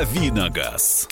Давиногаз.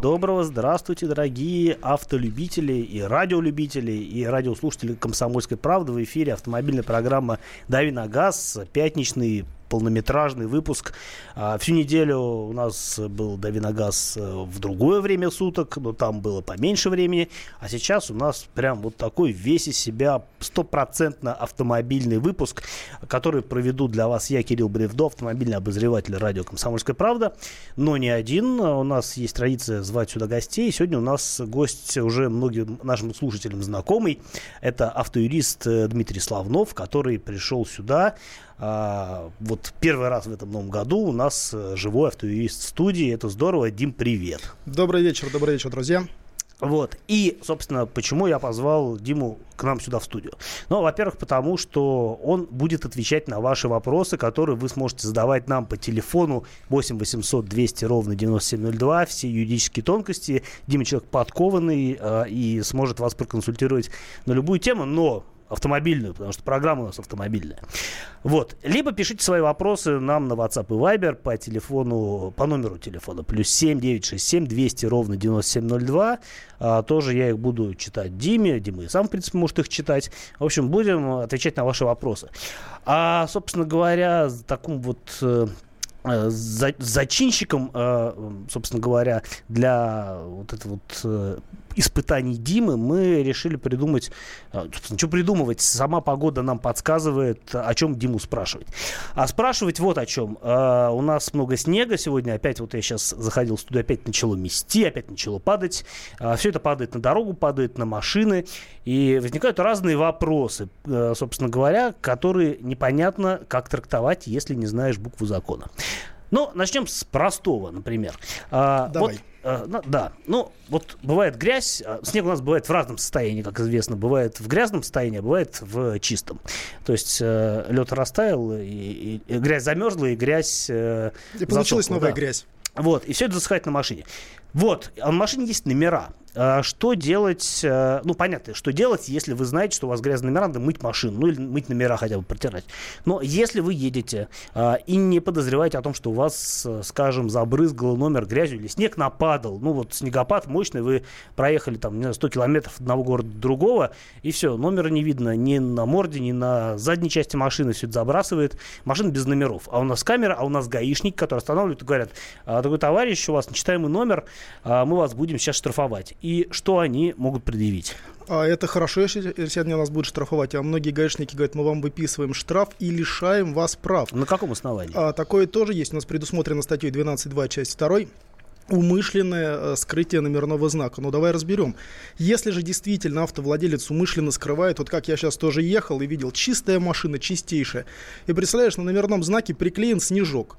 Доброго здравствуйте, дорогие автолюбители и радиолюбители и радиослушатели «Комсомольской правды». В эфире автомобильная программа «Дави на газ», пятничный полнометражный выпуск. А, всю неделю у нас был Давиногаз э, в другое время суток, но там было поменьше времени. А сейчас у нас прям вот такой весь из себя стопроцентно автомобильный выпуск, который проведу для вас я, Кирилл Бревдо, автомобильный обозреватель радио «Комсомольская правда». Но не один. У нас есть традиция звать сюда гостей. Сегодня у нас гость уже многим нашим слушателям знакомый. Это автоюрист э, Дмитрий Славнов, который пришел сюда вот первый раз в этом новом году у нас э, живой автоюрист в студии. Это здорово. Дим, привет. Добрый вечер, добрый вечер, друзья. Вот. И, собственно, почему я позвал Диму к нам сюда в студию? Ну, во-первых, потому что он будет отвечать на ваши вопросы, которые вы сможете задавать нам по телефону 8 800 200 ровно 9702. Все юридические тонкости. Дима человек подкованный э, и сможет вас проконсультировать на любую тему, но автомобильную, потому что программа у нас автомобильная. Вот. Либо пишите свои вопросы нам на WhatsApp и Viber по телефону, по номеру телефона плюс 7 967 200 ровно 9702. А, тоже я их буду читать Диме. Дима и сам, в принципе, может их читать. В общем, будем отвечать на ваши вопросы. А, собственно говоря, таком вот э, э, зачинщиком, э, собственно говоря, для вот этого вот испытаний Димы мы решили придумать, собственно, что придумывать, сама погода нам подсказывает, о чем Диму спрашивать. А спрашивать вот о чем. А, у нас много снега сегодня, опять вот я сейчас заходил в студию, опять начало мести, опять начало падать. А, Все это падает на дорогу, падает на машины, и возникают разные вопросы, собственно говоря, которые непонятно, как трактовать, если не знаешь букву закона. Ну, начнем с простого, например. Давай. Вот Э, ну, да, ну вот бывает грязь, а, снег у нас бывает в разном состоянии, как известно, бывает в грязном состоянии, а бывает в чистом. То есть э, лед растаял, и, и, и грязь замерзла, и грязь э, И получилась новая да. грязь. Вот, и все это засыхает на машине. Вот, а на машине есть номера. А что делать? Э, ну, понятно, что делать, если вы знаете, что у вас грязные номера, надо мыть машину, ну или мыть номера хотя бы протирать. Но если вы едете а, и не подозреваете о том, что у вас, э, скажем, забрызгал номер грязью или снег нападал, ну вот снегопад мощный, вы проехали там, не знаю, 100 километров одного города другого, и все, номера не видно ни на морде, ни на задней части машины, все это забрасывает. Машина без номеров. А у нас камера, а у нас гаишник, который останавливает и говорят, «А, такой товарищ, у вас нечитаемый номер, мы вас будем сейчас штрафовать и что они могут предъявить? А это хорошо, если, если они нас будут штрафовать. А многие гаишники говорят, мы вам выписываем штраф и лишаем вас прав. На каком основании? А, такое тоже есть. У нас предусмотрено статьей 12.2, часть 2 умышленное э, скрытие номерного знака. Ну, давай разберем. Если же действительно автовладелец умышленно скрывает, вот как я сейчас тоже ехал и видел, чистая машина, чистейшая, и представляешь, на номерном знаке приклеен снежок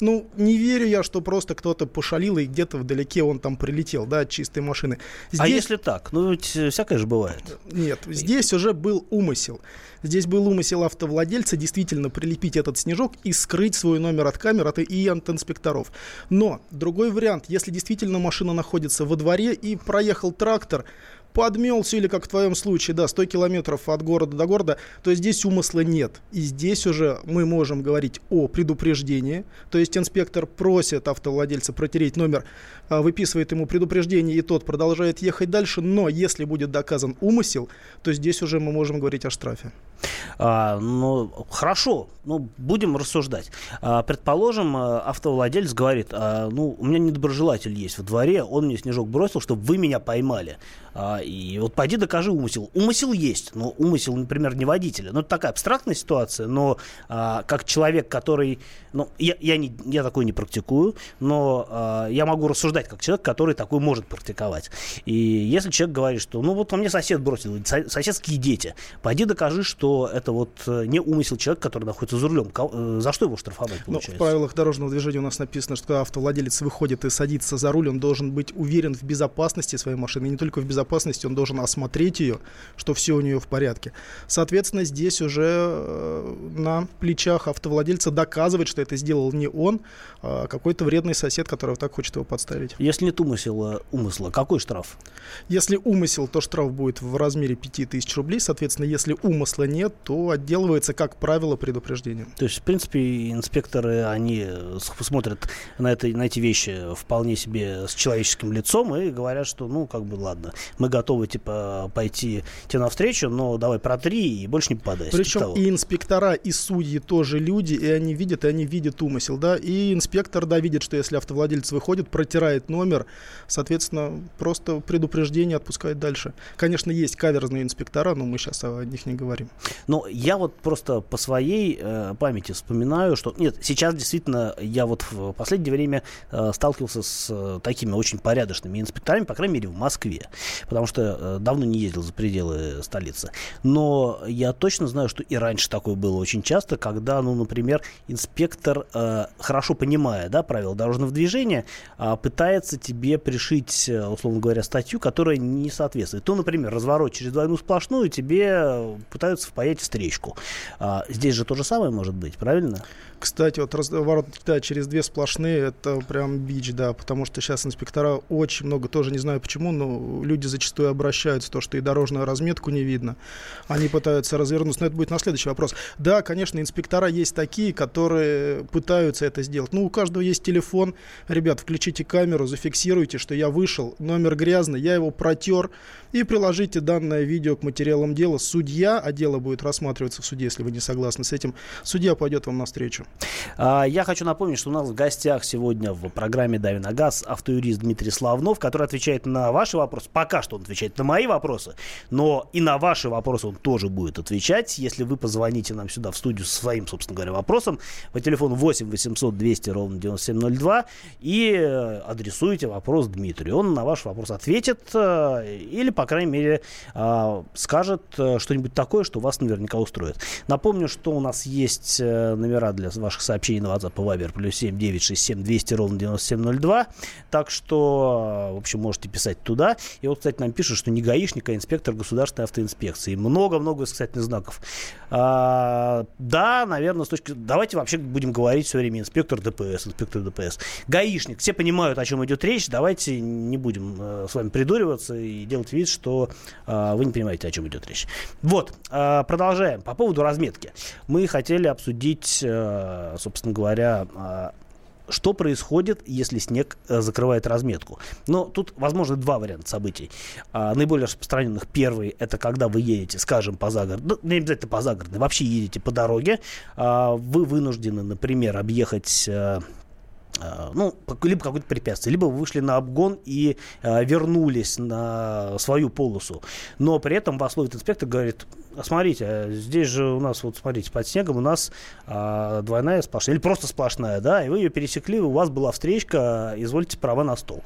ну, не верю я, что просто кто-то пошалил, и где-то вдалеке он там прилетел, да, от чистой машины. А здесь... А если так? Ну, ведь э, всякое же бывает. Нет, здесь уже был умысел. Здесь был умысел автовладельца действительно прилепить этот снежок и скрыть свой номер от камер от, и от инспекторов. Но другой вариант, если действительно машина находится во дворе и проехал трактор, подмелся или, как в твоем случае, да, 100 километров от города до города, то здесь умысла нет. И здесь уже мы можем говорить о предупреждении. То есть инспектор просит автовладельца протереть номер, выписывает ему предупреждение, и тот продолжает ехать дальше. Но если будет доказан умысел, то здесь уже мы можем говорить о штрафе. А, ну, хорошо, ну, будем рассуждать. А, предположим, а, автовладелец говорит, а, ну, у меня недоброжелатель есть в дворе, он мне снежок бросил, чтобы вы меня поймали. А, и вот пойди докажи умысел. Умысел есть, но умысел, например, не водителя. Ну, это такая абстрактная ситуация, но а, как человек, который... Ну, я, я, не, я такой не практикую, но а, я могу рассуждать как человек, который такой может практиковать. И если человек говорит, что, ну, вот ко мне сосед бросил, соседские дети, пойди докажи, что это вот э, не умысел человека, который находится за рулем. Э, за что его штрафовать, получается? Ну, в правилах дорожного движения у нас написано, что когда автовладелец выходит и садится за руль, он должен быть уверен в безопасности своей машины, и не только в безопасности, он должен осмотреть ее, что все у нее в порядке. Соответственно, здесь уже э, на плечах автовладельца доказывать, что это сделал не он, а какой-то вредный сосед, который вот так хочет его подставить. Если нет умысла, умысла какой штраф? Если умысел, то штраф будет в размере 5000 рублей. Соответственно, если умысла нет, то отделывается, как правило, предупреждением. То есть, в принципе, инспекторы, они смотрят на, это, на эти вещи вполне себе с человеческим лицом и говорят, что, ну, как бы, ладно, мы готовы, типа, пойти тебе навстречу, но давай протри и больше не попадайся. Причем типа и инспектора, и судьи тоже люди, и они видят, и они видят умысел, да, и инспектор, да, видит, что если автовладелец выходит, протирает номер, соответственно, просто предупреждение отпускает дальше. Конечно, есть каверзные инспектора, но мы сейчас о них не говорим. Но я вот просто по своей э, памяти вспоминаю, что... Нет, сейчас действительно я вот в последнее время э, сталкивался с э, такими очень порядочными инспекторами, по крайней мере, в Москве. Потому что э, давно не ездил за пределы столицы. Но я точно знаю, что и раньше такое было очень часто, когда, ну, например, инспектор, э, хорошо понимая, да, правила дорожного движения, э, пытается тебе пришить, э, условно говоря, статью, которая не соответствует. То, например, разворот через двойную сплошную тебе пытаются впаять встречку. А, здесь же то же самое может быть, правильно? Кстати, вот разворот да, через две сплошные, это прям бич, да, потому что сейчас инспектора очень много, тоже не знаю почему, но люди зачастую обращаются, то, что и дорожную разметку не видно. Они пытаются развернуться, но это будет на следующий вопрос. Да, конечно, инспектора есть такие, которые пытаются это сделать. Ну, у каждого есть телефон. Ребят, включите камеру, зафиксируйте, что я вышел, номер грязный, я его протер, и приложите данное видео к материалам дела. Судья, а дело будет рассматриваться в суде, если вы не согласны с этим, судья пойдет вам навстречу. А, я хочу напомнить, что у нас в гостях сегодня в программе «Дави на газ» автоюрист Дмитрий Славнов, который отвечает на ваши вопросы. Пока что он отвечает на мои вопросы, но и на ваши вопросы он тоже будет отвечать. Если вы позвоните нам сюда в студию со своим, собственно говоря, вопросом по телефону 8 800 200 ровно 9702 и э, адресуете вопрос Дмитрию. Он на ваш вопрос ответит э, или, по крайней мере, э, скажет что-нибудь такое, что вас наверняка устроит. Напомню, что у нас есть номера для ваших сообщений на WhatsApp и Viber плюс 7 967 200 ровно 9702. Так что, в общем, можете писать туда. И вот, кстати, нам пишут, что не гаишник, а инспектор государственной автоинспекции. Много-много восклицательных знаков. А, да, наверное, с точки... Давайте вообще будем говорить все время инспектор ДПС, инспектор ДПС. Гаишник. Все понимают, о чем идет речь. Давайте не будем э, с вами придуриваться и делать вид, что э, вы не понимаете, о чем идет речь. Вот, э, продолжаем. По поводу разметки. Мы хотели обсудить э, собственно говоря, э, что происходит, если снег э, закрывает разметку. Но тут, возможно, два варианта событий. А, наиболее распространенных первый – это когда вы едете, скажем, по загороду, не обязательно по загороду, вообще едете по дороге, а, вы вынуждены, например, объехать ну, либо какое-то препятствие, либо вы вышли на обгон и э, вернулись на свою полосу. Но при этом вас ловит инспектор, говорит, смотрите, а здесь же у нас, вот смотрите, под снегом у нас а, двойная сплошная, или просто сплошная, да, и вы ее пересекли, у вас была встречка, извольте права на стол.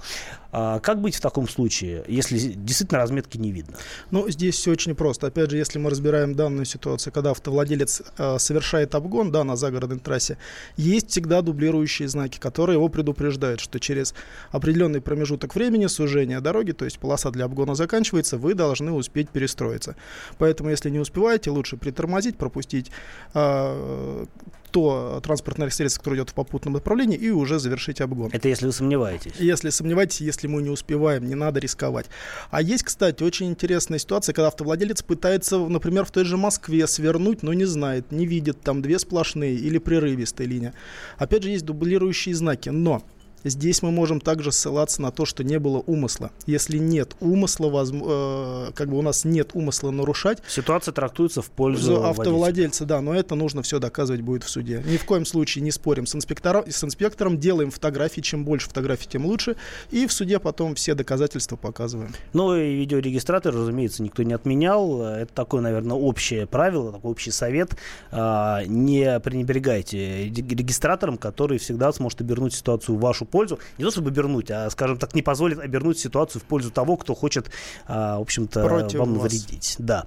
А, как быть в таком случае, если действительно разметки не видно? Ну, здесь все очень просто. Опять же, если мы разбираем данную ситуацию, когда автовладелец а, совершает обгон, да, на загородной трассе, есть всегда дублирующие знаки, которые его предупреждают, что через определенный промежуток времени сужения дороги, то есть полоса для обгона заканчивается, вы должны успеть перестроиться. Поэтому, если не не успеваете, лучше притормозить, пропустить э, то транспортное средство, которое идет в попутном направлении, и уже завершить обгон. Это если вы сомневаетесь? Если сомневаетесь, если мы не успеваем, не надо рисковать. А есть, кстати, очень интересная ситуация, когда автовладелец пытается, например, в той же Москве свернуть, но не знает, не видит там две сплошные или прерывистые линии. Опять же, есть дублирующие знаки, но Здесь мы можем также ссылаться на то, что не было умысла. Если нет умысла, воз... э, как бы у нас нет умысла нарушать. Ситуация трактуется в пользу автовладельца, да, но это нужно все доказывать будет в суде. Ни в коем случае не спорим с инспектором, с инспектором, делаем фотографии, чем больше фотографий, тем лучше, и в суде потом все доказательства показываем. Ну и видеорегистратор, разумеется, никто не отменял. Это такое, наверное, общее правило, такой общий совет. А, не пренебрегайте регистратором, который всегда сможет обернуть ситуацию в вашу пользу, не то чтобы обернуть, а, скажем так, не позволит обернуть ситуацию в пользу того, кто хочет, а, в общем-то, Против вам навредить. Да.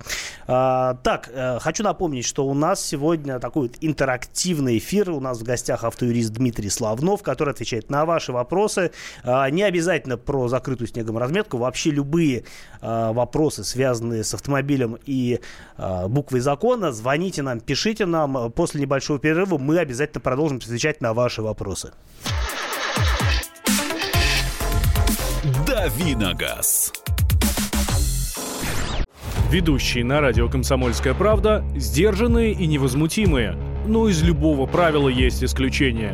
А, так, а, хочу напомнить, что у нас сегодня такой вот интерактивный эфир. У нас в гостях автоюрист Дмитрий Славнов, который отвечает на ваши вопросы. А, не обязательно про закрытую снегом разметку, вообще любые вопросы, связанные с автомобилем и буквой закона, звоните нам, пишите нам. После небольшого перерыва мы обязательно продолжим отвечать на ваши вопросы. «Давиногаз». Ведущие на радио «Комсомольская правда» сдержанные и невозмутимые. Но из любого правила есть исключение.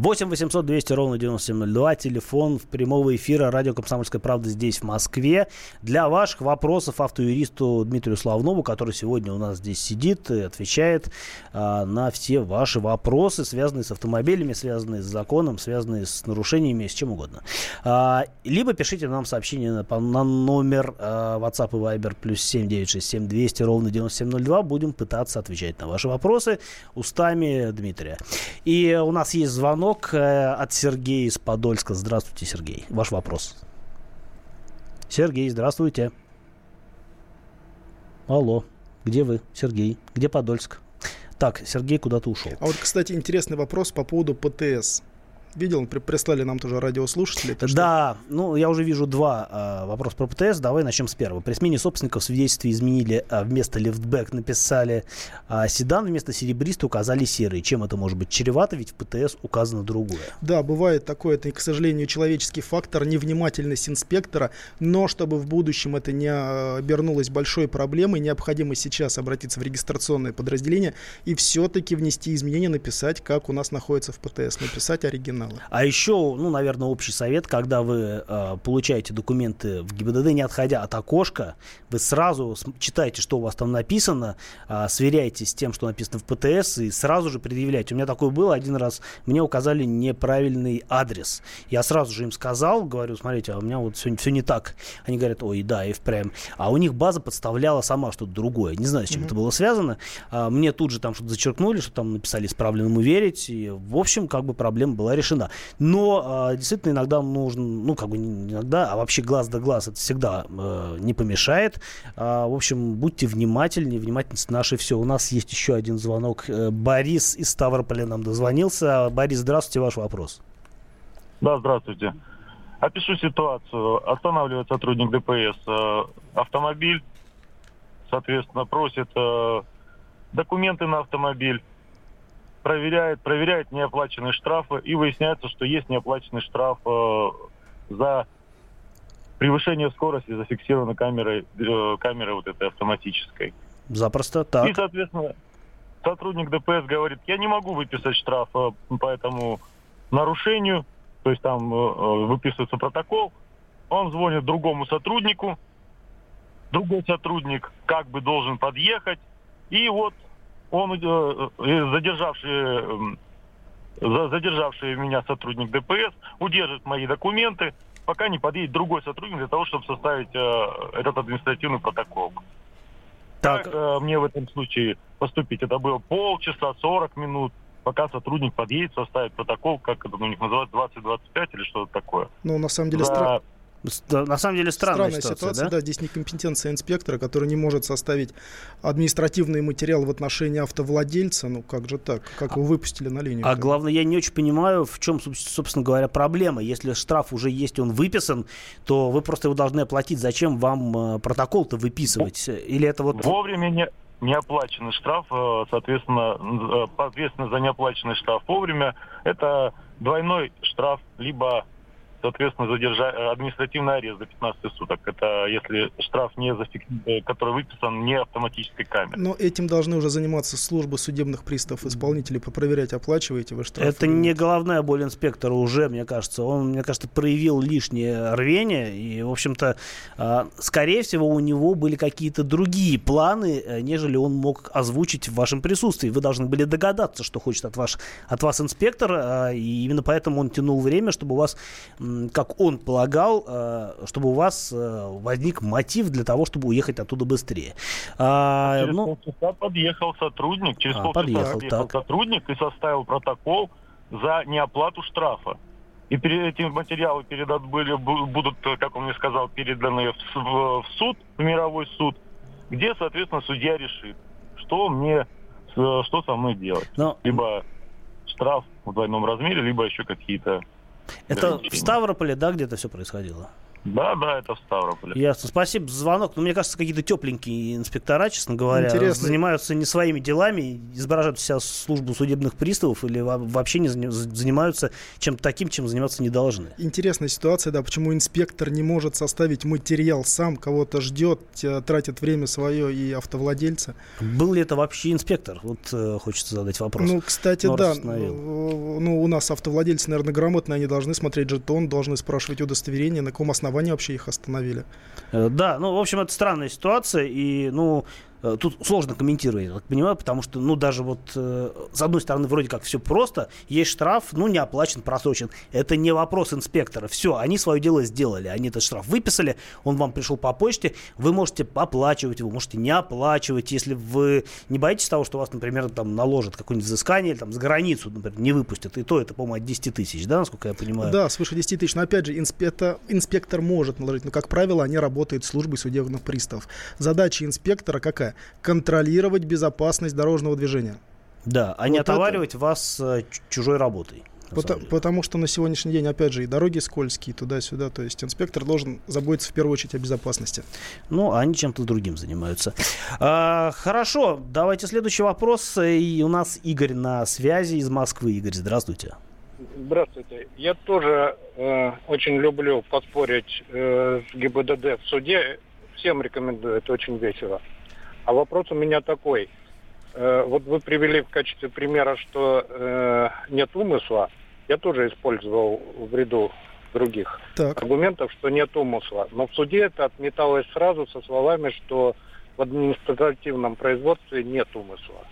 8 800 200 ровно 9702. Телефон в прямого эфира радио «Комсомольская правда» здесь, в Москве. Для ваших вопросов автоюристу Дмитрию Славнову, который сегодня у нас здесь сидит и отвечает а, на все ваши вопросы, связанные с автомобилями, связанные с законом, связанные с нарушениями, с чем угодно. А, либо пишите нам сообщение на, на номер а, WhatsApp и Viber плюс 7967 200 ровно 9702. Будем пытаться отвечать на ваши вопросы устами Дмитрия. И у нас есть звонок э, от Сергея из Подольска. Здравствуйте, Сергей. Ваш вопрос. Сергей, здравствуйте. Алло, где вы, Сергей? Где Подольск? Так, Сергей куда-то ушел. А вот, кстати, интересный вопрос по поводу ПТС. Видел, при- прислали нам тоже радиослушатели. это что- Да, ну я уже вижу два а, вопроса про ПТС. Давай начнем с первого. При смене собственников свидетельстве изменили а, вместо лифтбэк написали а, седан, вместо серебристый указали серый. Чем это может быть чревато? Ведь в ПТС указано другое. Да, бывает такое, это, к сожалению, человеческий фактор, невнимательность инспектора, но чтобы в будущем это не э, обернулось большой проблемой, необходимо сейчас обратиться в регистрационное подразделение и все-таки внести изменения, написать, как у нас находится в ПТС, написать оригиналы. А еще, ну, наверное, общий совет, когда вы э, получаете документы в ГИБДД, не отходя от окошка, вы сразу читаете, что у вас там написано, а, сверяете с тем, что написано в ПТС, и сразу же предъявляете. У меня такое было один раз, мне указали неправильный адрес. Я сразу же им сказал, говорю, смотрите, а у меня вот все, все не так. Они говорят, ой, да, и впрямь. А у них база подставляла сама что-то другое. Не знаю, с чем это было связано. А, мне тут же там что-то зачеркнули, что там написали исправленному верить. И, в общем, как бы проблема была решена. Но а, действительно иногда нужно, ну, как бы иногда, а вообще глаз да глаз это всегда э, не помешает. А, в общем, будьте внимательнее, внимательность наше все. У нас есть еще один звонок. Э, Борис из Ставрополя нам дозвонился. Борис, здравствуйте, ваш вопрос. Да, здравствуйте. Опишу ситуацию. Останавливает сотрудник ДПС э, автомобиль, соответственно, просит э, документы на автомобиль, проверяет, проверяет неоплаченные штрафы, и выясняется, что есть неоплаченный штраф э, за превышение скорости, зафиксировано камерой, э, камерой вот этой автоматической. Запросто. И, Так. соответственно, сотрудник ДПС говорит, я не могу выписать штраф э, по этому нарушению, то есть там э, э, выписывается протокол, он звонит другому сотруднику, другой сотрудник как бы должен подъехать, и вот он, э, э, задержавший, э, за- задержавший меня сотрудник ДПС, удержит мои документы, пока не подъедет другой сотрудник для того, чтобы составить этот административный протокол. Так. Как э, мне в этом случае поступить? Это было полчаса, 40 минут, пока сотрудник подъедет, составит протокол, как это у них называют, 20-25 или что-то такое. Ну, на самом деле, За- стра- С- да, На самом деле странная, ситуация, да? здесь некомпетенция инспектора, который не может составить административный материал в отношении автовладельца. Ну, как же так? Как его выпустили на линию? А главное, я не очень понимаю, в чем, соб- собственно говоря, проблема. Если штраф уже есть, он выписан, то вы просто его должны оплатить. Зачем вам э, протокол-то выписывать? Или это вот... Вовремя не, неоплаченный штраф, э, соответственно, э, ответственность за неоплаченный штраф вовремя, это двойной штраф, либо, соответственно, задержа... э, административный арест до 15 суток. Это если штраф, не зафик... э, который выписан не автоматической камерой. Но этим должны уже заниматься службы судебных приставов, исполнителей, попроверять, оплачиваете вы штраф. Это или не головная боль инспектора уже, мне кажется. Он, мне кажется, проявил лишнее рвение. И, в общем-то, а, скорее всего, у него были какие-то другие планы, э, нежели он мог озвучить в вашем присутствии. Вы должны были догадаться, что хочет от, ваш, от вас инспектор. а, И именно поэтому он тянул время, чтобы у вас, как он полагал, э, чтобы у вас э, возник мотив для того, чтобы уехать оттуда быстрее. А, Через ну, полчаса подъехал сотрудник, через А, полчаса подъехал, подъехал, так. сотрудник и составил протокол за неоплату штрафа. И перед эти материалы передат были, бу- будут, э, как он мне сказал, переданы в, в- в суд, в мировой суд, где, соответственно, судья решит, что мне, с- что со мной делать. Но Либо штраф в двойном размере, либо еще какие-то... это в ограничения. Ставрополе, да, где-то все происходило? Да, да, это в Ставрополе. Ясно. Спасибо за звонок. Но мне кажется, какие-то тепленькие инспектора, честно говоря, Интересно. занимаются не своими делами, изображают себя службу судебных приставов или во- вообще не зани- занимаются чем-то таким, чем заниматься не должны. Интересная ситуация, да, почему инспектор не может составить материал сам, кого-то ждет, э, тратит время свое и автовладельца. Был ли это вообще инспектор? Вот э, хочется задать вопрос. Ну, кстати, Ну, да. э, Ну, у нас автовладельцы, наверное, грамотные, они должны смотреть жетон, должны спрашивать удостоверение, на каком основании вообще их остановили. Э, Да, ну, в общем, это странная ситуация, и, ну, тут сложно комментировать, я так понимаю, потому что, ну, даже вот, э, с одной стороны, вроде как все просто, есть штраф, ну, не оплачен, просрочен. Это не вопрос инспектора. Все, они свое дело сделали, они этот штраф выписали, он вам пришел по почте, вы можете оплачивать его, можете не оплачивать, если вы не боитесь того, что вас, например, там наложат какое-нибудь взыскание, или там, за границу, например, не выпустят, и то это, по-моему, от 10 тысяч, да, насколько я понимаю? Да, свыше 10 тысяч. Но опять же, инспектор, инспектор может наложить, но, как правило, они работают с службой судебных приставов. Задача инспектора какая? Контролировать безопасность дорожного движения. Да, а не Вот это- отоваривать вас э, чужой работой. деле. потому что на сегодняшний день, опять же, и дороги скользкие, туда-сюда. То есть инспектор должен заботиться в первую очередь о безопасности. Ну, они чем-то другим занимаются. А, хорошо, давайте следующий вопрос. И у нас Игорь на связи из Москвы. Игорь, здравствуйте. Здравствуйте. Я тоже э, очень люблю поспорить э, с ГИБДД в суде. Всем рекомендую, это очень весело. А вопрос у меня такой. Э, вот вы привели в качестве примера, что э, нет умысла. Я тоже использовал в ряду других Так, аргументов, что нет умысла. Но в суде это отметалось сразу со словами, что в административном производстве нет умысла.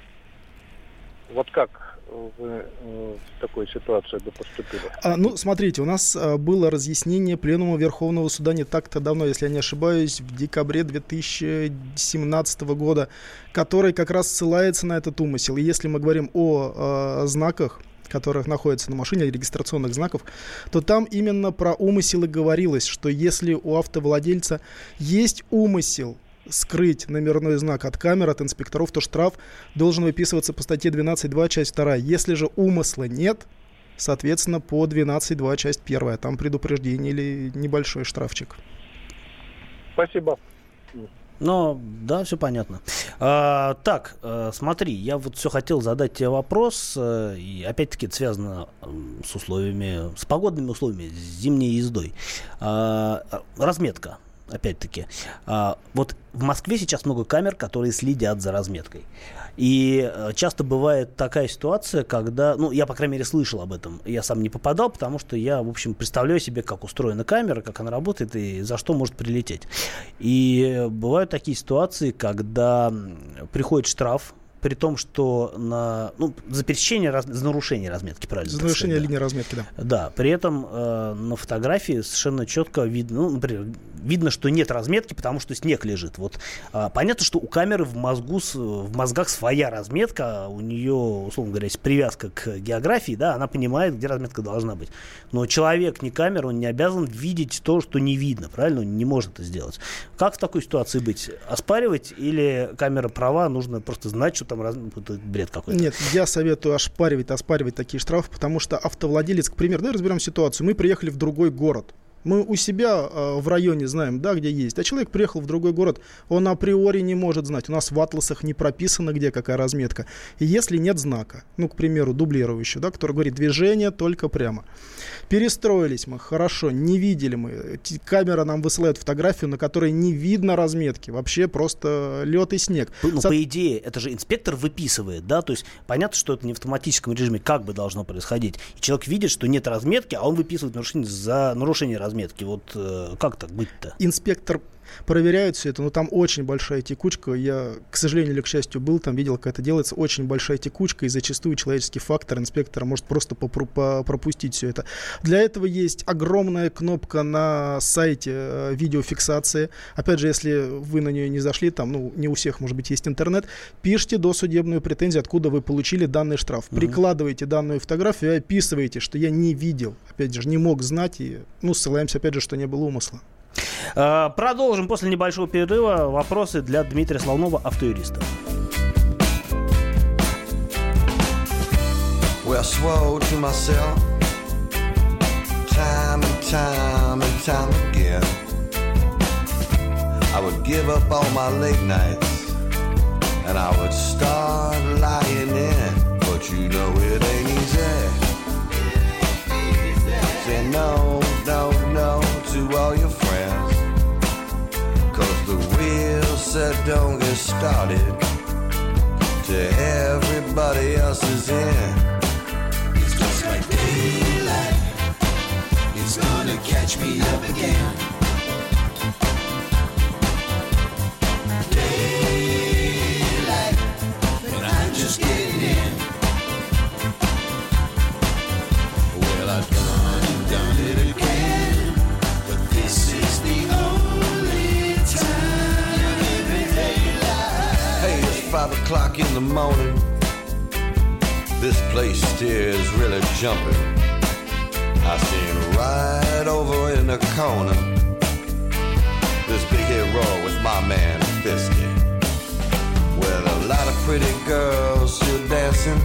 Вот как вы э, в такой ситуации бы поступили? А, ну, смотрите, у нас а, было разъяснение Пленума Верховного Суда не так-то давно, если я не ошибаюсь, в декабре 2017 года, который как раз ссылается на этот умысел. И если мы говорим о а, знаках, которых находятся на машине, регистрационных знаков, то там именно про умысел и говорилось, что если у автовладельца есть умысел скрыть номерной знак от камер, от инспекторов, то штраф должен выписываться по статье 12.2, часть 2. Если же умысла нет, соответственно, по 12.2, часть 1. Там предупреждение или небольшой штрафчик. Спасибо. Ну, да, все понятно. А, так, э, смотри, я вот все хотел задать тебе вопрос, э, и опять-таки это связано с условиями, с погодными условиями, с зимней ездой. А, разметка, опять-таки. А, вот в Москве сейчас много камер, которые следят за разметкой. И э, часто бывает такая ситуация, когда, ну, я, по крайней мере, слышал об этом. Я сам не попадал, потому что я, в общем, представляю себе, как устроена камера, как она работает и за что может прилететь. И бывают такие ситуации, когда приходит штраф, при том, что на, ну, за пересечение, раз- за нарушение разметки, правильно? За нарушение сказать, да. линии разметки, да. Да, при этом э, на фотографии совершенно четко видно, ну, например, видно, что нет разметки, потому что снег лежит. Вот а, понятно, что у камеры в мозгу, в мозгах своя разметка, у нее, условно говоря, есть привязка к географии, да, она понимает, где разметка должна быть. Но человек, не камера, он не обязан видеть то, что не видно, правильно? Он не может это сделать. Как в такой ситуации быть? Оспаривать или камера права, нужно просто знать, что там раз... это бред какой-то? Нет, я советую ошпаривать, оспаривать такие штрафы, потому что автовладелец, к примеру, давай разберем ситуацию. Мы приехали в другой город. Мы у себя э, в районе знаем, да, где есть. А человек приехал в другой город, он априори не может знать. У нас в атласах не прописано, где какая разметка. И если нет знака, ну, к примеру, дублирующего, да, который говорит движение только прямо. Перестроились мы, хорошо, не видели мы. Камера нам высылает фотографию, на которой не видно разметки. Вообще просто лед и снег. Ну, Со- по идее, это же инспектор выписывает, да, то есть понятно, что это не в автоматическом режиме, как бы должно происходить. И человек видит, что нет разметки, а он выписывает нарушение за нарушение разметки. Вот э, как так быть-то? инспектор проверяет все это, но там очень большая текучка. Я, к сожалению или к счастью, был там, видел, как это делается. Очень большая текучка, и зачастую человеческий фактор инспектора может просто пропустить все это. Для этого есть огромная кнопка на сайте э, видеофиксации. Опять же, если вы на нее не зашли, там, ну, не у всех, может быть, есть интернет, пишите досудебную претензию, откуда вы получили данный штраф. Прикладываете данную фотографию и описываете, что я не видел. Опять же, не мог знать, и, ну, ссылаемся, опять же, что не было умысла. Продолжим после небольшого перерыва вопросы для Дмитрия Славнова, автоюриста. Well, I swore to myself time and time and time again. I would give up all my late nights and I would start lying in. But you know it ain't easy. Say no, no, no to all your friends. Said don't get started to everybody else's end. It's just like daylight. It's gonna catch me up again. Jumping. I seen right over in the corner this big hero with my man Fisky. With a lot of pretty girls still dancing.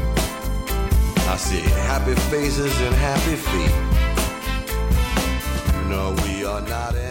I see happy faces and happy feet. You know we are not in.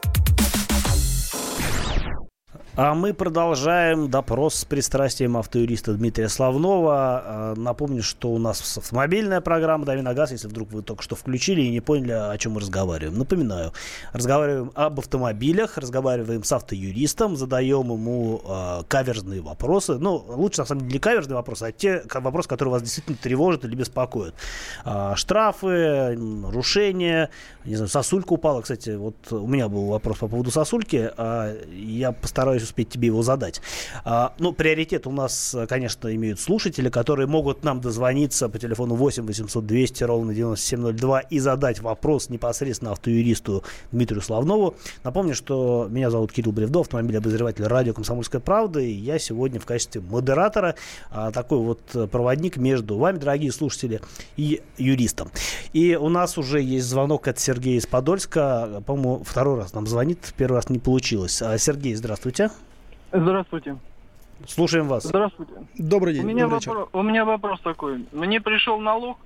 А мы продолжаем допрос с пристрастием автоюриста Дмитрия Славнова. А, Напомню, что у нас автомобильная программа «Дави газ», если вдруг вы только что включили и не поняли, о чем мы разговариваем. Напоминаю, разговариваем об автомобилях, разговариваем с автоюристом, задаем ему э, каверзные вопросы. Ну, лучше, на самом деле, не каверзные вопросы, а те вопросы, которые вас действительно тревожат или беспокоят. А, штрафы, нарушения, не знаю, сосулька упала. Кстати, вот у меня был вопрос по поводу сосульки. а, я постараюсь успеть тебе его задать. А, ну, приоритет у нас, э, конечно, имеют слушатели, которые могут нам дозвониться по телефону 8 800 200 ровно 9702 и задать вопрос непосредственно автоюристу Дмитрию Славнову. Напомню, что меня зовут Кирилл Бревдо, автомобильный обозреватель радио «Комсомольская правда», и я сегодня в качестве модератора а, такой вот э, проводник между вами, дорогие слушатели, и юристом. И у нас уже есть звонок от Сергея из Подольска. По-моему, второй раз нам звонит, первый раз не получилось. А, Сергей, здравствуйте. Здравствуйте. Слушаем вас. Здравствуйте. Добрый У день, меня, добрый вечер. вопро- у меня вопрос такой. Мне пришел налог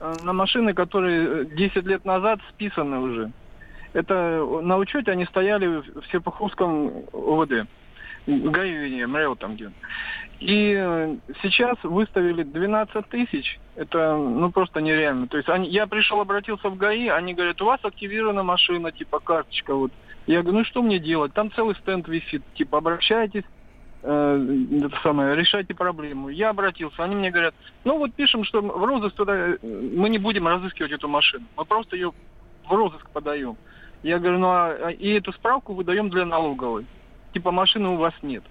э, на машины, которые э, 10 лет назад списаны уже. Это э, на учете они стояли в Серпуховском ОВД. ГАИ, МРЭО там где. И э, сейчас выставили 12 тысяч. Это ну просто нереально. То есть они, я пришел, обратился в ГАИ, они говорят, у вас активирована машина, типа карточка вот. Я говорю, ну что мне делать? Там целый стенд висит. Типа обращайтесь, э, это самое, решайте проблему. Я обратился, они мне говорят, ну вот пишем, что в розыск туда, э, мы не будем разыскивать эту машину, мы просто ее в розыск подаем. Я говорю, ну а, а- и эту справку выдаем для налоговой. Типа машины у вас нет.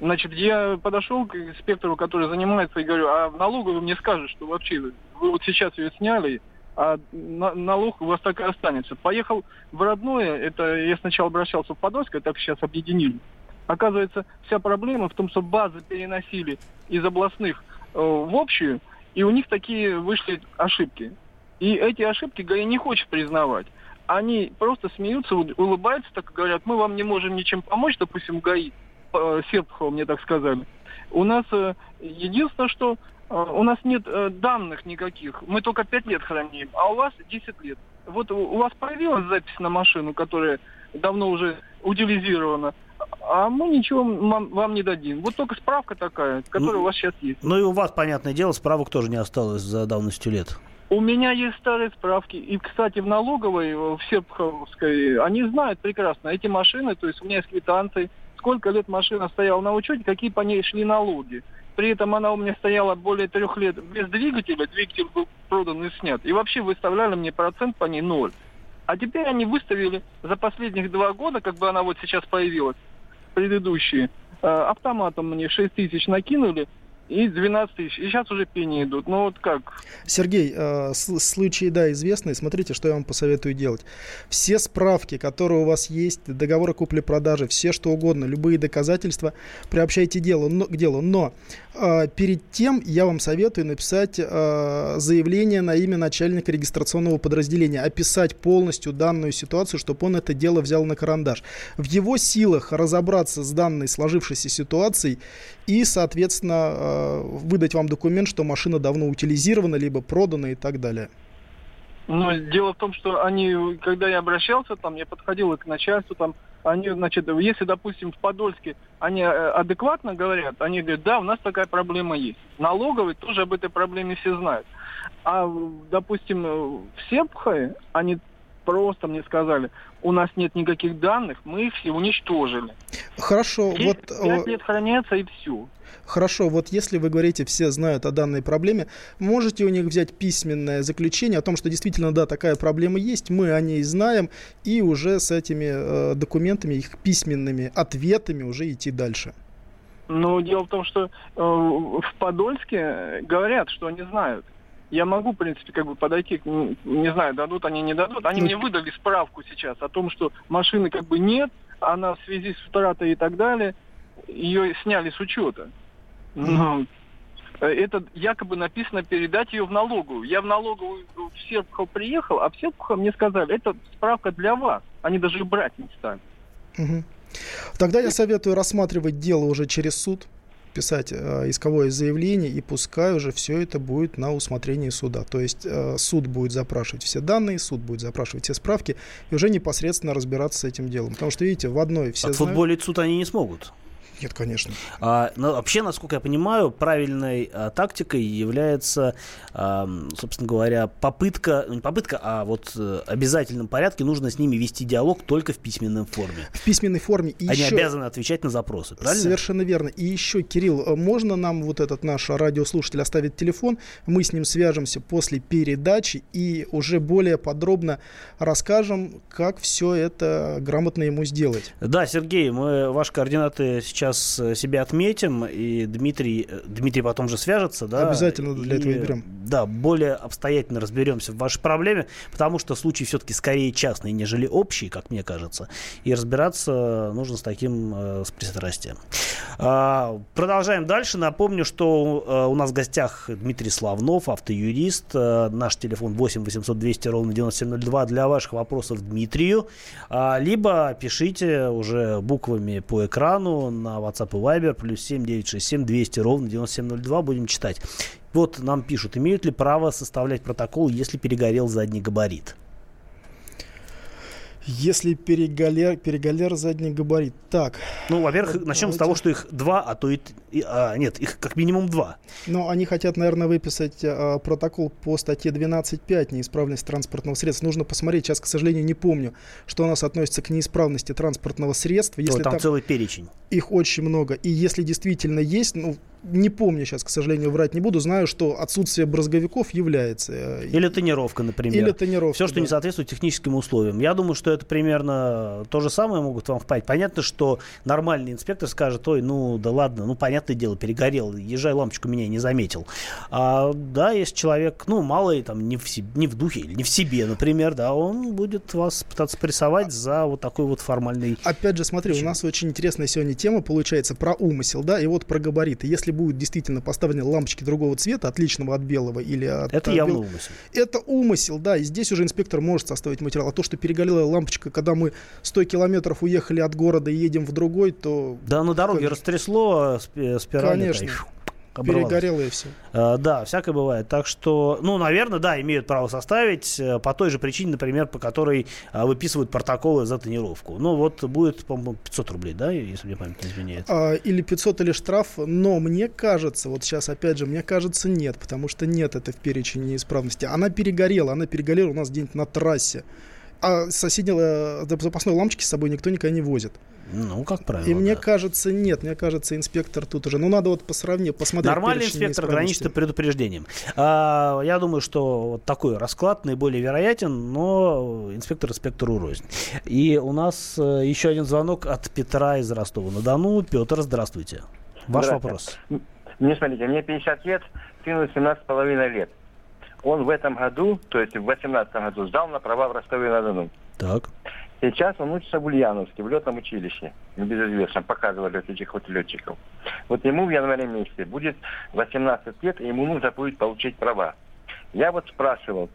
Значит, я подошел к инспектору, который занимается, и говорю, а в налоговую мне скажут, что вообще вы вот сейчас ее сняли, а на- налог у вас так и останется. Поехал в родное, это я сначала обращался в Подольск, так сейчас объединили. Оказывается, вся проблема в том, что базы переносили из областных э, в общую, и у них такие вышли ошибки. И эти ошибки ГАИ не хочет признавать. Они просто смеются, улыбаются, так и говорят, мы вам не можем ничем помочь, допустим, ГАИ, э, Серпухова мне так сказали. У нас э, единственное, что у нас нет э, данных никаких. Мы только 5 лет храним, а у вас 10 лет. Вот у, вас появилась запись на машину, которая давно уже утилизирована, а мы ничего вам, вам не дадим. Вот только справка такая, которая у вас сейчас есть. Ну и у вас, понятное дело, справок тоже не осталось за давностью лет. У меня есть старые справки. И, кстати, в налоговой, э, в Серпуховской, они знают прекрасно эти машины, то есть у меня есть квитанции, сколько лет машина стояла на учете, какие по ней шли налоги. При этом она у меня стояла более трех лет без двигателя, двигатель был продан и снят. И вообще выставляли мне процент по ней ноль. А теперь они выставили за последних два года, как бы она вот сейчас появилась, предыдущие, э, автоматом мне 6 тысяч накинули, и 12 тысяч. И сейчас уже пени идут. Ну вот как? Сергей, э, случаи, да, известные. Смотрите, что я вам посоветую делать. Все справки, которые у вас есть, договоры купли-продажи, все что угодно, любые доказательства, приобщайте делу, но, к делу. Но э, перед тем я вам советую написать э, заявление на имя начальника регистрационного подразделения, описать полностью данную ситуацию, чтобы он это дело взял на карандаш. В его силах разобраться с данной сложившейся ситуацией и, соответственно, э, выдать вам документ, что машина давно утилизирована, либо продана и так далее. Ну, дело в том, что они, когда я обращался, там, я подходил и к начальству, там, они, значит, если, допустим, в Подольске они э, адекватно говорят, они говорят, да, у нас такая проблема есть. Налоговые тоже об этой проблеме все знают. А, допустим, в Сепхае они просто мне сказали, у нас нет никаких данных, мы их все уничтожили. Хорошо, Кейс вот... пять э, лет хранятся и все. Хорошо, вот если вы говорите, все знают о данной проблеме, можете у них взять письменное заключение о том, что действительно, да, такая проблема есть, мы о ней знаем, и уже с этими э, документами, их письменными ответами уже идти дальше. Но дело в том, что э, в Подольске говорят, что они знают. Я могу, в принципе, как бы подойти, не знаю, дадут они, не дадут. Они Ну, мне выдали справку сейчас о том, что машины как бы нет, она в связи с утратой и так далее, ее сняли с учета. Но э, это якобы написано передать ее в налоговую. Я в налоговую в Серпухов приехал, а в Серпухов мне сказали, это справка для вас. Они даже брать не стали. Мгм. Тогда я советую рассматривать дело уже через суд, писать э, исковое заявление, и пускай уже все это будет на усмотрении суда. То есть э, суд будет запрашивать все данные, суд будет запрашивать все справки, и уже непосредственно разбираться с этим делом. Потому что, видите, в одной все знают... Отфутболить суд они не смогут. Нет, конечно. А, но вообще, насколько я понимаю, правильной а, тактикой является, а, собственно говоря, попытка, ну не попытка, а вот э, обязательном порядке нужно с ними вести диалог только в письменной форме. В письменной форме. И Они еще... обязаны отвечать на запросы, правильно? Совершенно верно. И еще, Кирилл, э, можно нам вот этот наш радиослушатель оставить телефон? Мы с ним свяжемся после передачи и уже более подробно расскажем, как все это грамотно ему сделать. Да, Сергей, мы ваши координаты сейчас э, себе отметим, и Дмитрий, э, Дмитрий потом же свяжется, да? Обязательно для этого и берем. Да, более обстоятельно разберемся в вашей проблеме, потому что случай все-таки скорее частный, нежели общий, как мне кажется, и разбираться нужно с таким э, с пристрастием. А, продолжаем дальше. Напомню, что э, у нас в гостях Дмитрий Славнов, автоюрист. Э, наш телефон 8 800 200 ровно 9702 для ваших вопросов Дмитрию. А, либо пишите уже буквами по экрану на WhatsApp и Viber плюс 7 967 200 ровно 9702. Будем читать. Вот нам пишут, имеют ли право составлять протокол, если перегорел задний габарит? Если перегалер, перегалер задний габарит. Так, Ну, во-первых, начнем с того, что их два, а то и... а, нет, их как минимум два. но они хотят, наверное, выписать э, протокол по статье 12.5 неисправность транспортного средства. Нужно посмотреть, сейчас, к сожалению, не помню, что у нас относится к неисправности транспортного средства. То Если там, там целый перечень. их очень много. И если действительно есть, ну, не помню сейчас, к сожалению, врать не буду, знаю, что отсутствие брызговиков является. э, Или тонировка, например. Или тонировка, Все, что да. не соответствует техническим условиям. Я думаю, что это примерно то же самое могут вам впасть. Понятно, что нормальный инспектор скажет, ой, ну да ладно, ну понятное дело, перегорел, езжай, лампочку меня не заметил. А, да, если человек, ну, малый, там, не в, себе, не в духе или не в себе, например, да, он будет вас пытаться прессовать за вот такой вот формальный... Опять же, смотри, у нас очень интересная сегодня тема получается про умысел, да, и вот про габариты. Если будут действительно поставлены лампочки другого цвета, отличного от белого или от Это э, явно бел- умысел. Это умысел, да, и здесь уже инспектор может составить материал. А то, что перегорела лампочка, когда мы 100 километров уехали от города и едем в другой, то Да, на дороге Как- растрясло спи- спираль. Конечно. Оборвалась. перегорело и все. Э, Да, всякое бывает. Так что, ну, наверное, да, имеют право составить э, по той же причине, например, по которой э, выписывают протоколы за тонировку. Ну, вот будет, по-моему, 500 рублей, да, если мне память не изменяет. А, или 500, или штраф, но мне кажется, вот сейчас опять же, мне кажется, нет, потому что нет это в перечне неисправности. Она перегорела, она перегорела у нас где-нибудь на трассе. А соседнего запасной лампочки с собой никто никогда не возит. Ну, как правило, И мне да. кажется, нет, мне кажется, инспектор тут уже. Ну, надо вот посравнить, посмотреть. Нормальный инспектор граничит предупреждением. А, я думаю, что вот такой расклад наиболее вероятен, но инспектор инспектору рознь. И у нас э, еще один звонок от Петра из Ростова-на-Дону. Петр, здравствуйте. Ваш Здравствуйте. вопрос. Мне, смотрите, мне 50 лет, сыну 17,5 лет. Он в этом году, то есть в 18 году, сдал на права в Ростове-на-Дону. Так. Сейчас он учится в Ульяновске, в летном училище, в безызвестном, показывали вот этих вот летчиков. Вот ему в январе месяце будет 18 лет, и ему нужно будет получить права. Я вот спрашивал,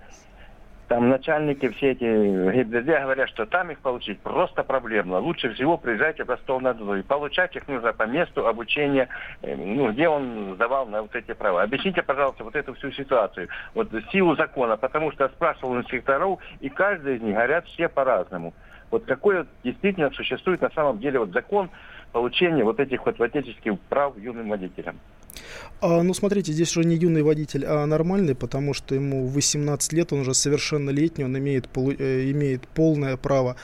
там начальники все эти ГИБДД говорят, что там их получить просто проблемно. Лучше всего приезжайте в Ростов-на-Дону. И получать их нужно по месту обучения, э, ну, где он сдавал на вот эти права. Объясните, пожалуйста, вот эту всю ситуацию, вот силу закона, потому что спрашивал инспекторов, и каждый из них говорят все по-разному. Вот какой действительно существует на самом деле вот закон получения вот этих вот водительских прав юным водителям. А, ну, смотрите, здесь уже не юный водитель, а нормальный, потому что ему 18 лет, он уже совершеннолетний, он имеет, полу- э, имеет полное право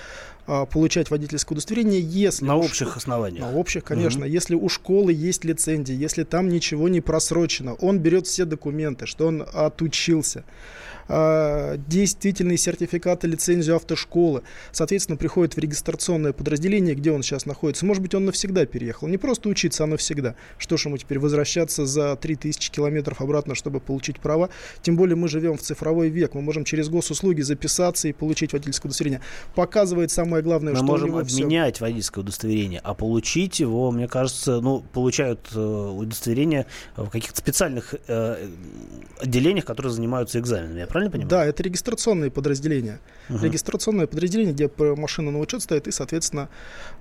а, получать водительское удостоверение, если... На у общих шко- основаниях. На общих, конечно. Мгм. Если у школы есть лицензия, если там ничего не просрочено, он берет все документы, что он отучился. А, действительные сертификаты, лицензию автошколы. Соответственно, приходит в регистрационное подразделение, где он сейчас находится. Может быть, он навсегда переехал. Не просто учиться, а навсегда. Что ж ему теперь возвращаться за 3000 километров обратно, чтобы получить права? Тем более мы живем в цифровой век. Мы можем через госуслуги записаться и получить водительское удостоверение. Показывает самое главное, Мы что можем у него всё- обменять водительское удостоверение, а получить его, мне кажется, ну, получают э, удостоверение в каких-то специальных э, отделениях, которые занимаются экзаменами. Я правильно понимаю? Да, это регистрационные подразделения. Мгм. Регистрационное подразделение, где машина на учет стоит, и, соответственно,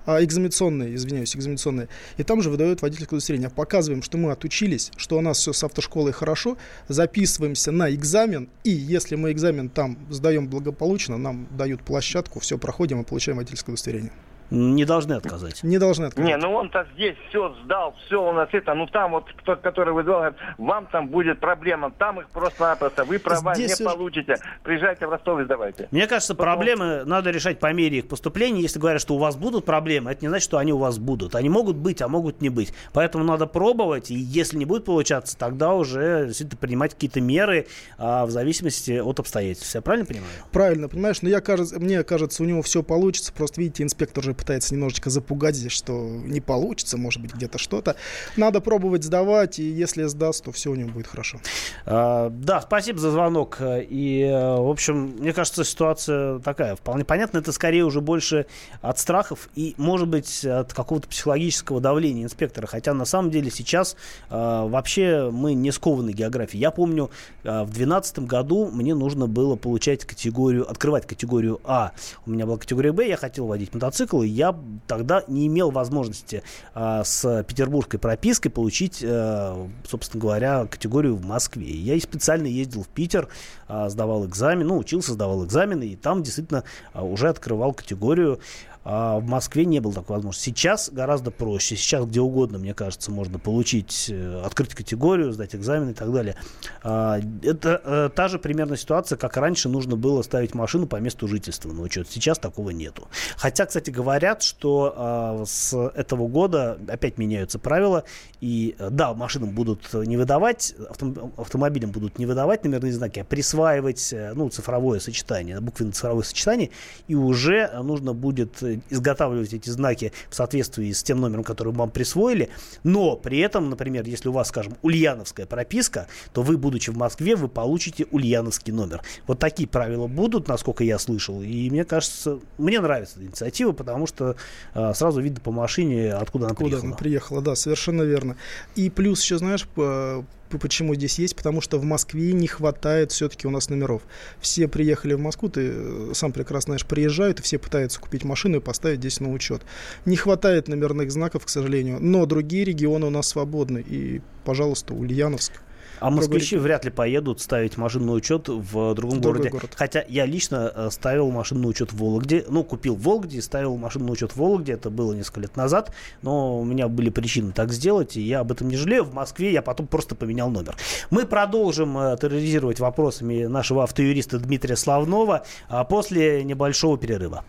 а, экзаменационные, извиняюсь, экзаменационные. И там же выдают водительское удостоверение. Показываем, что мы отучились, что у нас все с автошколой хорошо, записываемся на экзамен, и если мы экзамен там сдаем благополучно, нам дают площадку, все проходим и получаем водительское удостоверение. Не должны отказать. Не должны отказать. Не, ну он-то здесь все сдал, все у нас это, ну там вот тот, который вызвал, говорит, вам там будет проблема, там их просто-напросто, вы права Здесь не уж- получите, приезжайте в Ростов и сдавайте. Мне кажется, проблемы надо решать по мере их поступления. Если говорят, что у вас будут проблемы, это не значит, что они у вас будут. Они могут быть, а могут не быть. Поэтому надо пробовать, и если не будет получаться, тогда уже действительно принимать какие-то меры а, в зависимости от обстоятельств. Я правильно понимаю? Правильно, понимаешь, но я, кажется, мне кажется, у него все получится. Просто, видите, инспектор же пытается немножечко запугать здесь, что не получится, может быть, где-то что-то. Надо пробовать сдавать, и если сдаст, то все у него будет хорошо. А, Да, спасибо за звонок. И, э, в общем, мне кажется, ситуация такая вполне понятна. Это скорее уже больше от страхов и, может быть, от какого-то психологического давления инспектора. Хотя, на самом деле, сейчас э, вообще мы не скованы географией. Я помню, э, в 2012 году мне нужно было получать категорию, открывать категорию А. У меня была категория Б, я хотел водить мотоцикл, и я тогда не имел возможности а, с петербургской пропиской получить, э, собственно говоря, категорию в Москве. Я и специально ездил в Питер, а, сдавал экзамен, ну, учился, сдавал экзамены, и там действительно а, уже открывал категорию. А в Москве не было такой возможности. Сейчас гораздо проще. Сейчас где угодно, мне кажется, можно получить, э, открыть категорию, сдать экзамен и так далее. А, Это э, та же примерно ситуация, как раньше нужно было ставить машину по месту жительства на учет. Сейчас такого нету. Хотя, кстати, говорят, что а, с этого года опять меняются правила. И э, да, машинам будут не выдавать, автом- автомобилям будут не выдавать номерные знаки, а присваивать э, ну, цифровое сочетание, буквенно цифровое сочетание. И уже нужно будет э, изготавливать эти знаки в соответствии с тем номером, который вам присвоили. Но при этом, например, если у вас, скажем, ульяновская прописка, то вы, будучи в Москве, вы получите ульяновский номер. Вот такие правила будут, насколько я слышал. И мне кажется, мне нравится эта инициатива, потому что э, сразу видно по машине, откуда она Куда приехала. она приехала, да, совершенно верно. И плюс еще, знаешь, по- по- почему здесь есть? Потому что в Москве не хватает все-таки у нас номеров. Все приехали в Москву, ты э, сам прекрасно знаешь, приезжают, и все пытаются купить машину и поставить здесь на учет. Не хватает номерных знаков, к сожалению, но другие регионы у нас свободны. И, пожалуйста, Ульяновск. А москвичи вряд ли поедут ставить машину на учет в другом В городе. город. Хотя я лично э, ставил машину на учет в Вологде. Ну, купил в Вологде и ставил машину на учет в Вологде. Это было несколько лет назад. Но у меня были причины так сделать, и я об этом не жалею. В Москве я потом просто поменял номер. Мы продолжим э, терроризировать вопросами нашего автоюриста Дмитрия Славнова после небольшого перерыва.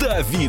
Дави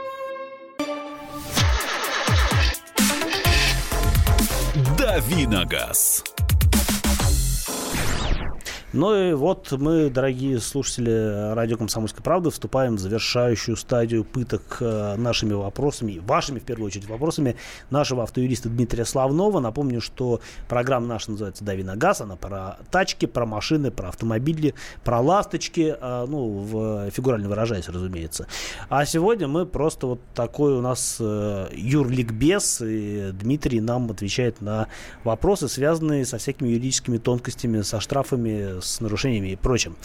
Дави на газ. Ну и вот мы, дорогие слушатели радио «Комсомольской правды», вступаем в завершающую стадию пыток э, нашими вопросами, вашими, в первую очередь, вопросами нашего автоюриста Дмитрия Славнова. Напомню, что программа наша называется «Дави на газ», она про тачки, про машины, про автомобили, про ласточки, э, ну, в, фигурально выражаясь, разумеется. А сегодня мы просто вот такой у нас э, юрликбез, и Дмитрий нам отвечает на вопросы, связанные со всякими юридическими тонкостями, со штрафами, с нарушениями и прочим.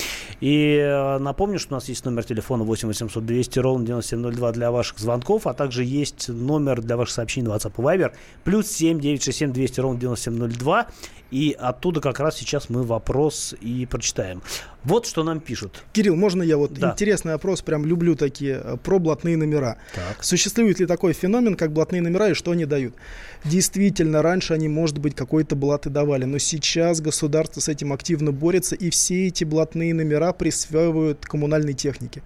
И э, напомню, что у нас есть номер телефона 8 800 200 ровно 9702 для ваших звонков, а также есть номер для ваших сообщений WhatsApp и Viber плюс 7 967 200 ровно 9702. И оттуда как раз сейчас мы вопрос и прочитаем. Вот что нам пишут. Кирилл, можно я вот Да. интересный опрос, прям люблю такие, э, про блатные номера. Так. Существует ли такой феномен, как блатные номера и что они дают? Действительно, раньше они, может быть, какой-то блат и давали, но сейчас государство с этим активно борется, и все эти блатные номера присваивают коммунальной технике.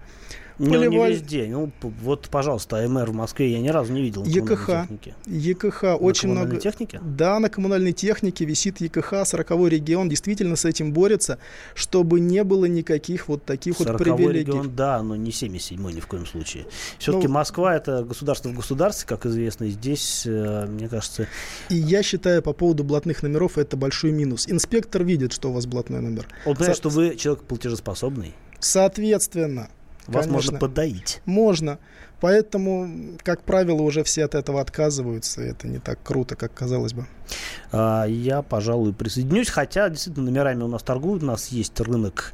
Ну, не Поливали- везде. Ну, вот, пожалуйста, АМР в Москве я ни разу не видел. на ЕКХ. технике. ЕКХ На очень коммунальной много. технике? Да, на коммунальной технике висит ЕКХ, 40 регион действительно с этим борется, чтобы не было никаких вот таких вот 40 привилегий. регион, да, но не 77 ни в коем случае. Все-таки Ну- Москва это государство в государстве, как известно, и здесь, э, мне кажется, И я считаю по поводу блатных номеров это большой минус. Инспектор видит, что у вас блатной номер. он понимает, Со- что вы человек платежеспособный, Соответственно, вас конечно, можно подоить. Можно. Поэтому, как правило, уже все от этого отказываются. и Это не так круто, как казалось бы. А, Я, пожалуй, присоединюсь, хотя действительно номерами у нас торгуют, у нас есть рынок,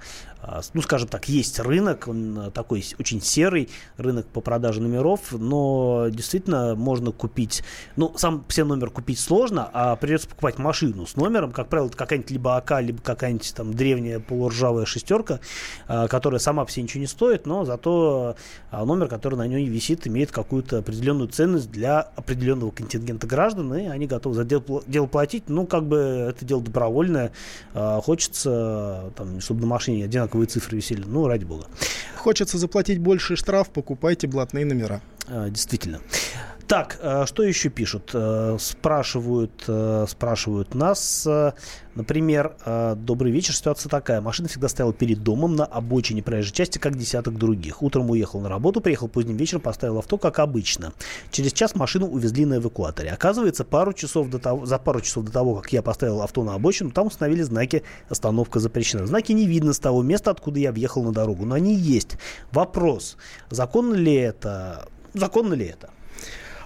ну, скажем так, есть рынок, он а, такой очень серый, рынок по продаже номеров, но действительно можно купить, ну, сам все номер купить сложно, а придется покупать машину с номером, как правило, это какая-нибудь либо АК, либо какая-нибудь там древняя полуржавая шестерка, а, которая сама себе ничего не стоит, но зато а, номер, который на ней висит, имеет какую-то определенную ценность для определенного контингента граждан, и они готовы за дело, пла- дело платить. Ну, как бы это дело добровольное. А, Хочется, там, чтобы на машине одинаковые цифры висели. Ну, ради бога. Хочется заплатить больше штраф, покупайте блатные номера. А, Действительно. Так, э, что еще пишут? Э, Спрашивают, э, спрашивают нас, например, добрый вечер, ситуация такая. Машина всегда стояла перед домом на обочине проезжей части, как десяток других. Утром уехал на работу, приехал поздним вечером, поставил авто, как обычно. Через час машину увезли на эвакуаторе. Оказывается, пару часов до того, за пару часов до того, как я поставил авто на обочину, там установили знаки «Остановка запрещена». Знаки не видно с того места, откуда я въехал на дорогу, но они есть. Вопрос, законно ли это? Законно ли это?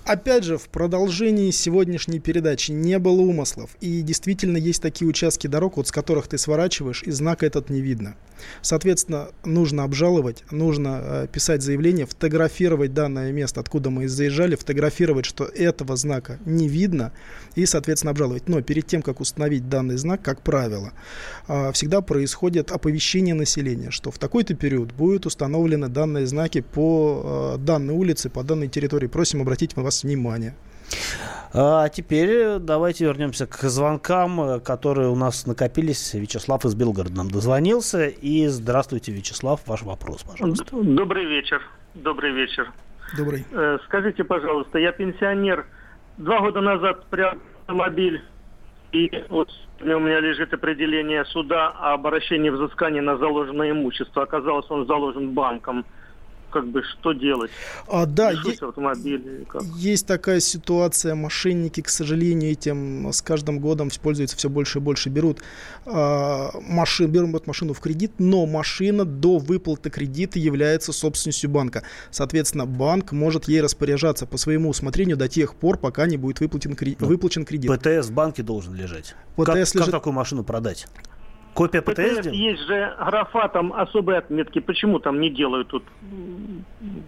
Опять же, в продолжении сегодняшней передачи не было умыслов. И действительно есть такие участки дорог, вот с которых ты сворачиваешь, и знака этот не видно. Соответственно, нужно обжаловать, нужно э, писать заявление, фотографировать данное место, откуда мы заезжали, фотографировать, что этого знака не видно, и, соответственно, обжаловать. Но перед тем, как установить данный знак, как правило, а, всегда происходит оповещение населения, что в такой-то период будут установлены данные знаки по э, данной улице, по данной территории. Просим обратить на вас внимание. А теперь давайте вернемся к звонкам, э, которые у нас накопились. Вячеслав из Белгорода нам дозвонился. И здравствуйте, Вячеслав, ваш вопрос, пожалуйста. Добрый вечер. Добрый вечер. Добрый. Э, Скажите, пожалуйста, я пенсионер. Два года назад приобрел автомобиль. И вот у меня лежит определение суда о обращении взыскания на заложенное имущество. Оказалось, он заложен банком. Как бы что делать? А, да, Лишусь е- автомобиля или как? Есть такая ситуация, мошенники, к сожалению, этим с каждым годом пользуются все больше и больше, берут а, машин, берут машину в кредит, но машина до выплаты кредита является собственностью банка. Соответственно, банк может ей распоряжаться по своему усмотрению до тех пор, пока не будет выплатен, кре- выплачен кредит. ПТС в банке должен лежать. ПТС как, как лежит- такую машину продать? Копия ПТС есть же графа, там особые отметки. Почему там не делают тут?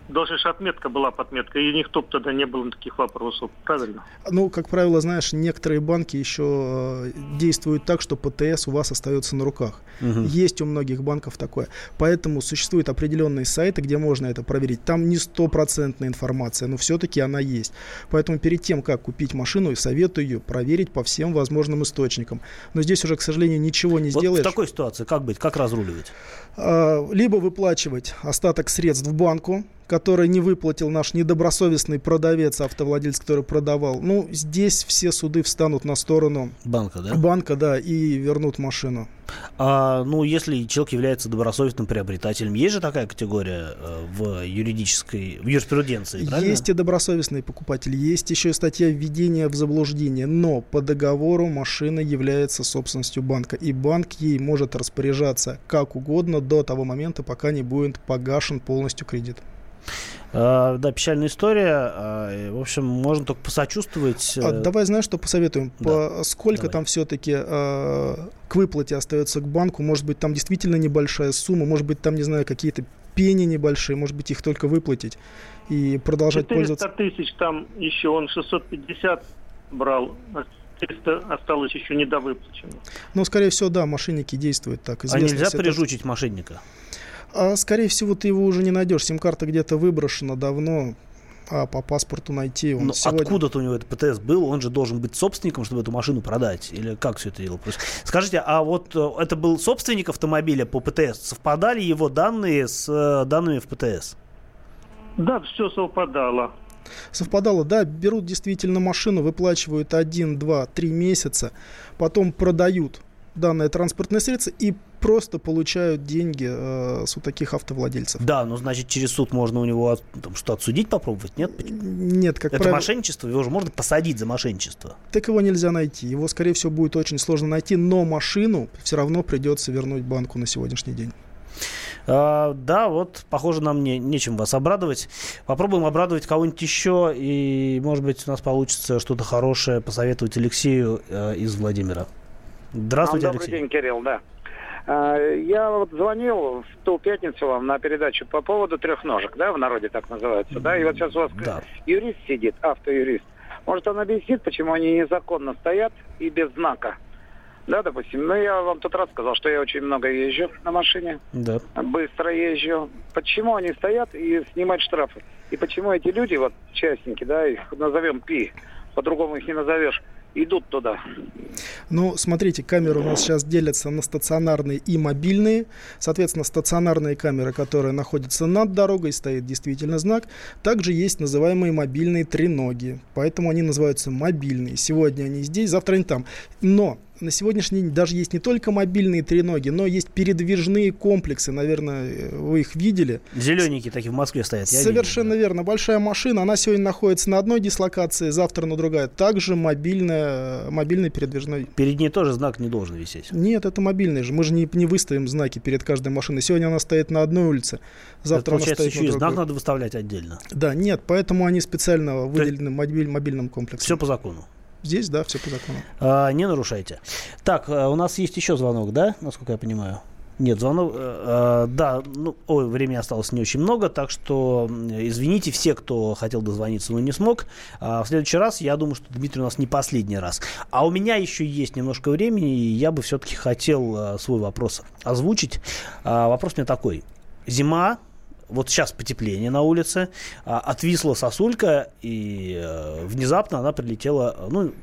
Должна же отметка была подметка, и никто б тогда не было таких вопросов. Правильно? Ну, как правило, знаешь, некоторые банки еще э, действуют так, что ПТС у вас остается на руках. Мгм. Есть у многих банков такое. Поэтому существуют определенные сайты, где можно это проверить. Там не стопроцентная информация, но все-таки она есть. Поэтому перед тем, как купить машину, советую ее проверить по всем возможным источникам. Но здесь уже, к сожалению, ничего не Вот сделаешь. в такой ситуации как быть, как разруливать? А, Либо выплачивать остаток средств банку, который не выплатил наш недобросовестный продавец, автовладелец, который продавал. Ну, здесь все суды встанут на сторону Банка, да? банка, да, и вернут машину. А, ну, если человек является добросовестным приобретателем, есть же такая категория э, в юридической, в юриспруденции, правильно? Есть и добросовестные покупатели, есть еще и статья введения в заблуждение, но по договору машина является собственностью банка, и банк ей может распоряжаться как угодно до того момента, пока не будет погашен полностью кредит. А, да, печальная история. А, и, в общем, можно только посочувствовать. А э, давай знаешь, что посоветуем? Да. По сколько Давай. там все-таки к выплате остается к банку? Может быть, там действительно небольшая сумма, может быть, там, не знаю, какие-то пени небольшие, может быть, их только выплатить и продолжать 400 пользоваться. тысяч там еще, он 650 брал, а 300 осталось еще недовыплачено. Ну, скорее всего, да, мошенники действуют так. А Известная нельзя прижучить мошенника? А, скорее всего, ты его уже не найдешь. Сим-карта где-то выброшена давно, а по паспорту найти он Но сегодня... откуда-то у него этот ПТС был? Он же должен быть собственником, чтобы эту машину продать. Или как все это дело происходит? Скажите, а вот э, это был собственник автомобиля по ПТС? Совпадали его данные с э, данными в ПТС? Да, все совпадало. Совпадало, да, берут действительно машину, выплачивают 1, 2, 3 месяца, потом продают данное транспортное средство и просто получают деньги э, с у таких автовладельцев. Да, ну значит через суд можно у него от- там, что отсудить попробовать, нет? Нет, как это правило, мошенничество, его же можно посадить за мошенничество. так его нельзя найти. Его, скорее всего, будет очень сложно найти, но машину все равно придется вернуть банку на сегодняшний день. А, да, вот, похоже, нам не, нечем вас обрадовать. Попробуем обрадовать кого-нибудь еще, и, может быть, у нас получится что-то хорошее посоветовать Алексею э, из Владимира. Здравствуйте, Добрый Алексей. день, Кирилл, да. А, Я вот звонил в ту пятницу вам на передачу по поводу трехножек, да, в народе так называется, да, и вот сейчас у вас юрист сидит, автоюрист. Может, он объяснит, почему они незаконно стоят и без знака? Да, допустим. Ну, я вам тот раз сказал, что я очень много езжу на машине, Да. быстро езжу. Почему они стоят и снимают штрафы? И почему эти люди, вот частники, да, их назовем ПИ, по-другому их не назовешь, идут туда? Ну, смотрите, камеры у нас сейчас делятся на стационарные и мобильные. Соответственно, стационарные камеры, которые находятся над дорогой, стоит действительно знак. Также есть называемые мобильные треноги. Поэтому они называются мобильные. Сегодня они здесь, завтра они там. Но на сегодняшний день даже есть не только мобильные треноги, но есть передвижные комплексы. Наверное, вы их видели. Зелененькие такие в Москве стоят. я видел. Совершенно верно. Большая машина, она сегодня находится на одной дислокации, завтра на другая. Также мобильная, мобильный передвижной. Перед ней тоже знак не должен висеть. Нет, это мобильный же. Мы же не, не выставим знаки перед каждой машиной. Сегодня она стоит на одной улице, завтра Это, она стоит еще на и знак другой. надо выставлять отдельно. Да, нет, поэтому они специально выделены мобиль, мобильным комплексом. Все по закону. Здесь, да, все по закону. А, не нарушайте. Так, э, у нас есть еще звонок, да, насколько я понимаю? Нет, звонок. э, э, да, ну, ой, времени осталось не очень много, так что извините все, кто хотел дозвониться, но не смог. А в следующий раз, я думаю, что Дмитрий у нас не последний раз. А у меня еще есть немножко времени, и я бы все-таки хотел э, свой вопрос озвучить. А, вопрос у меня такой. Зима, вот сейчас потепление на улице, а, отвисла сосулька, и э, внезапно она прилетела, э, ну,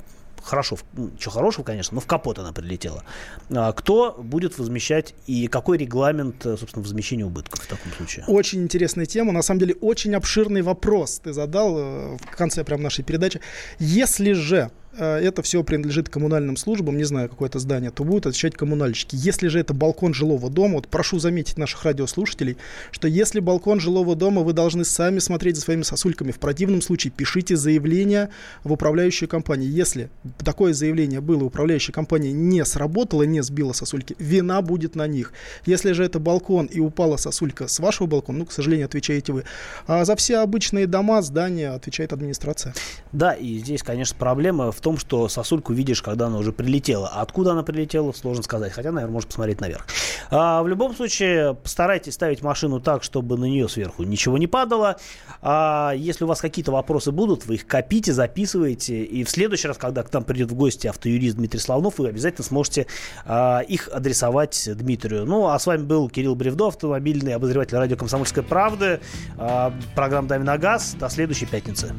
хорошо, что хорошего, конечно, но в капот она прилетела. А, кто будет возмещать и какой регламент, э, собственно, возмещения убытков в таком случае? Очень интересная тема. На самом деле, очень обширный вопрос ты задал э, в конце прям нашей передачи. Если же это все принадлежит коммунальным службам, не знаю, какое-то здание, то будут отвечать коммунальщики. Если же это балкон жилого дома, вот прошу заметить наших радиослушателей, что если балкон жилого дома, вы должны сами смотреть за своими сосульками. В противном случае пишите заявление в управляющую компанию. Если такое заявление было, управляющая компания не сработала, не сбила сосульки, вина будет на них. Если же это балкон и упала сосулька с вашего балкона, ну, к сожалению, отвечаете вы. А за все обычные дома, здания отвечает администрация. Да, и здесь, конечно, проблема в в том, что сосульку видишь, когда она уже прилетела. А откуда она прилетела, сложно сказать. Хотя, наверное, можно посмотреть наверх. А, в любом случае, постарайтесь ставить машину так, чтобы на нее сверху ничего не падало. А, если у вас какие-то вопросы будут, вы их копите, записывайте. И в следующий раз, когда к нам придет в гости автоюрист Дмитрий Славнов, вы обязательно сможете а, их адресовать Дмитрию. Ну, а с вами был Кирилл Бревдо, автомобильный обозреватель радио «Комсомольская правда». А, программа «Дави на газ». До следующей пятницы.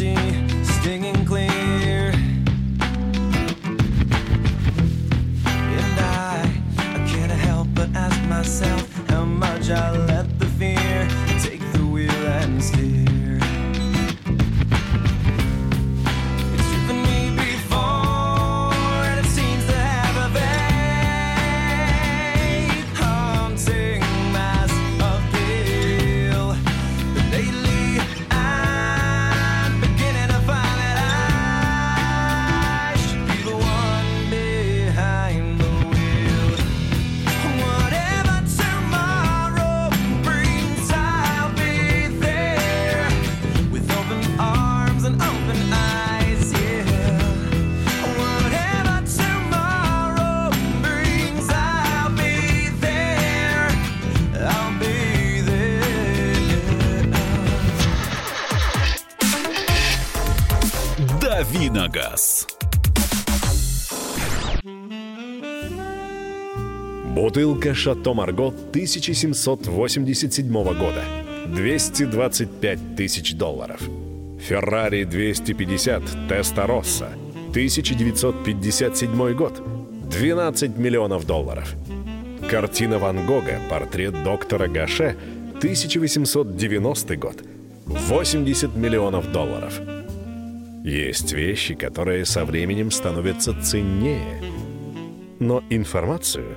Uncertainty stinging clear. And I, I can't help but ask myself how much I let Бутылка «Шато Марго» 1787 года. 225 тысяч долларов. «Феррари 250 Теста Росса» 1957 год. 12 миллионов долларов. Картина Ван Гога «Портрет доктора Гаше» 1890 год. 80 миллионов долларов. Есть вещи, которые со временем становятся ценнее. Но информацию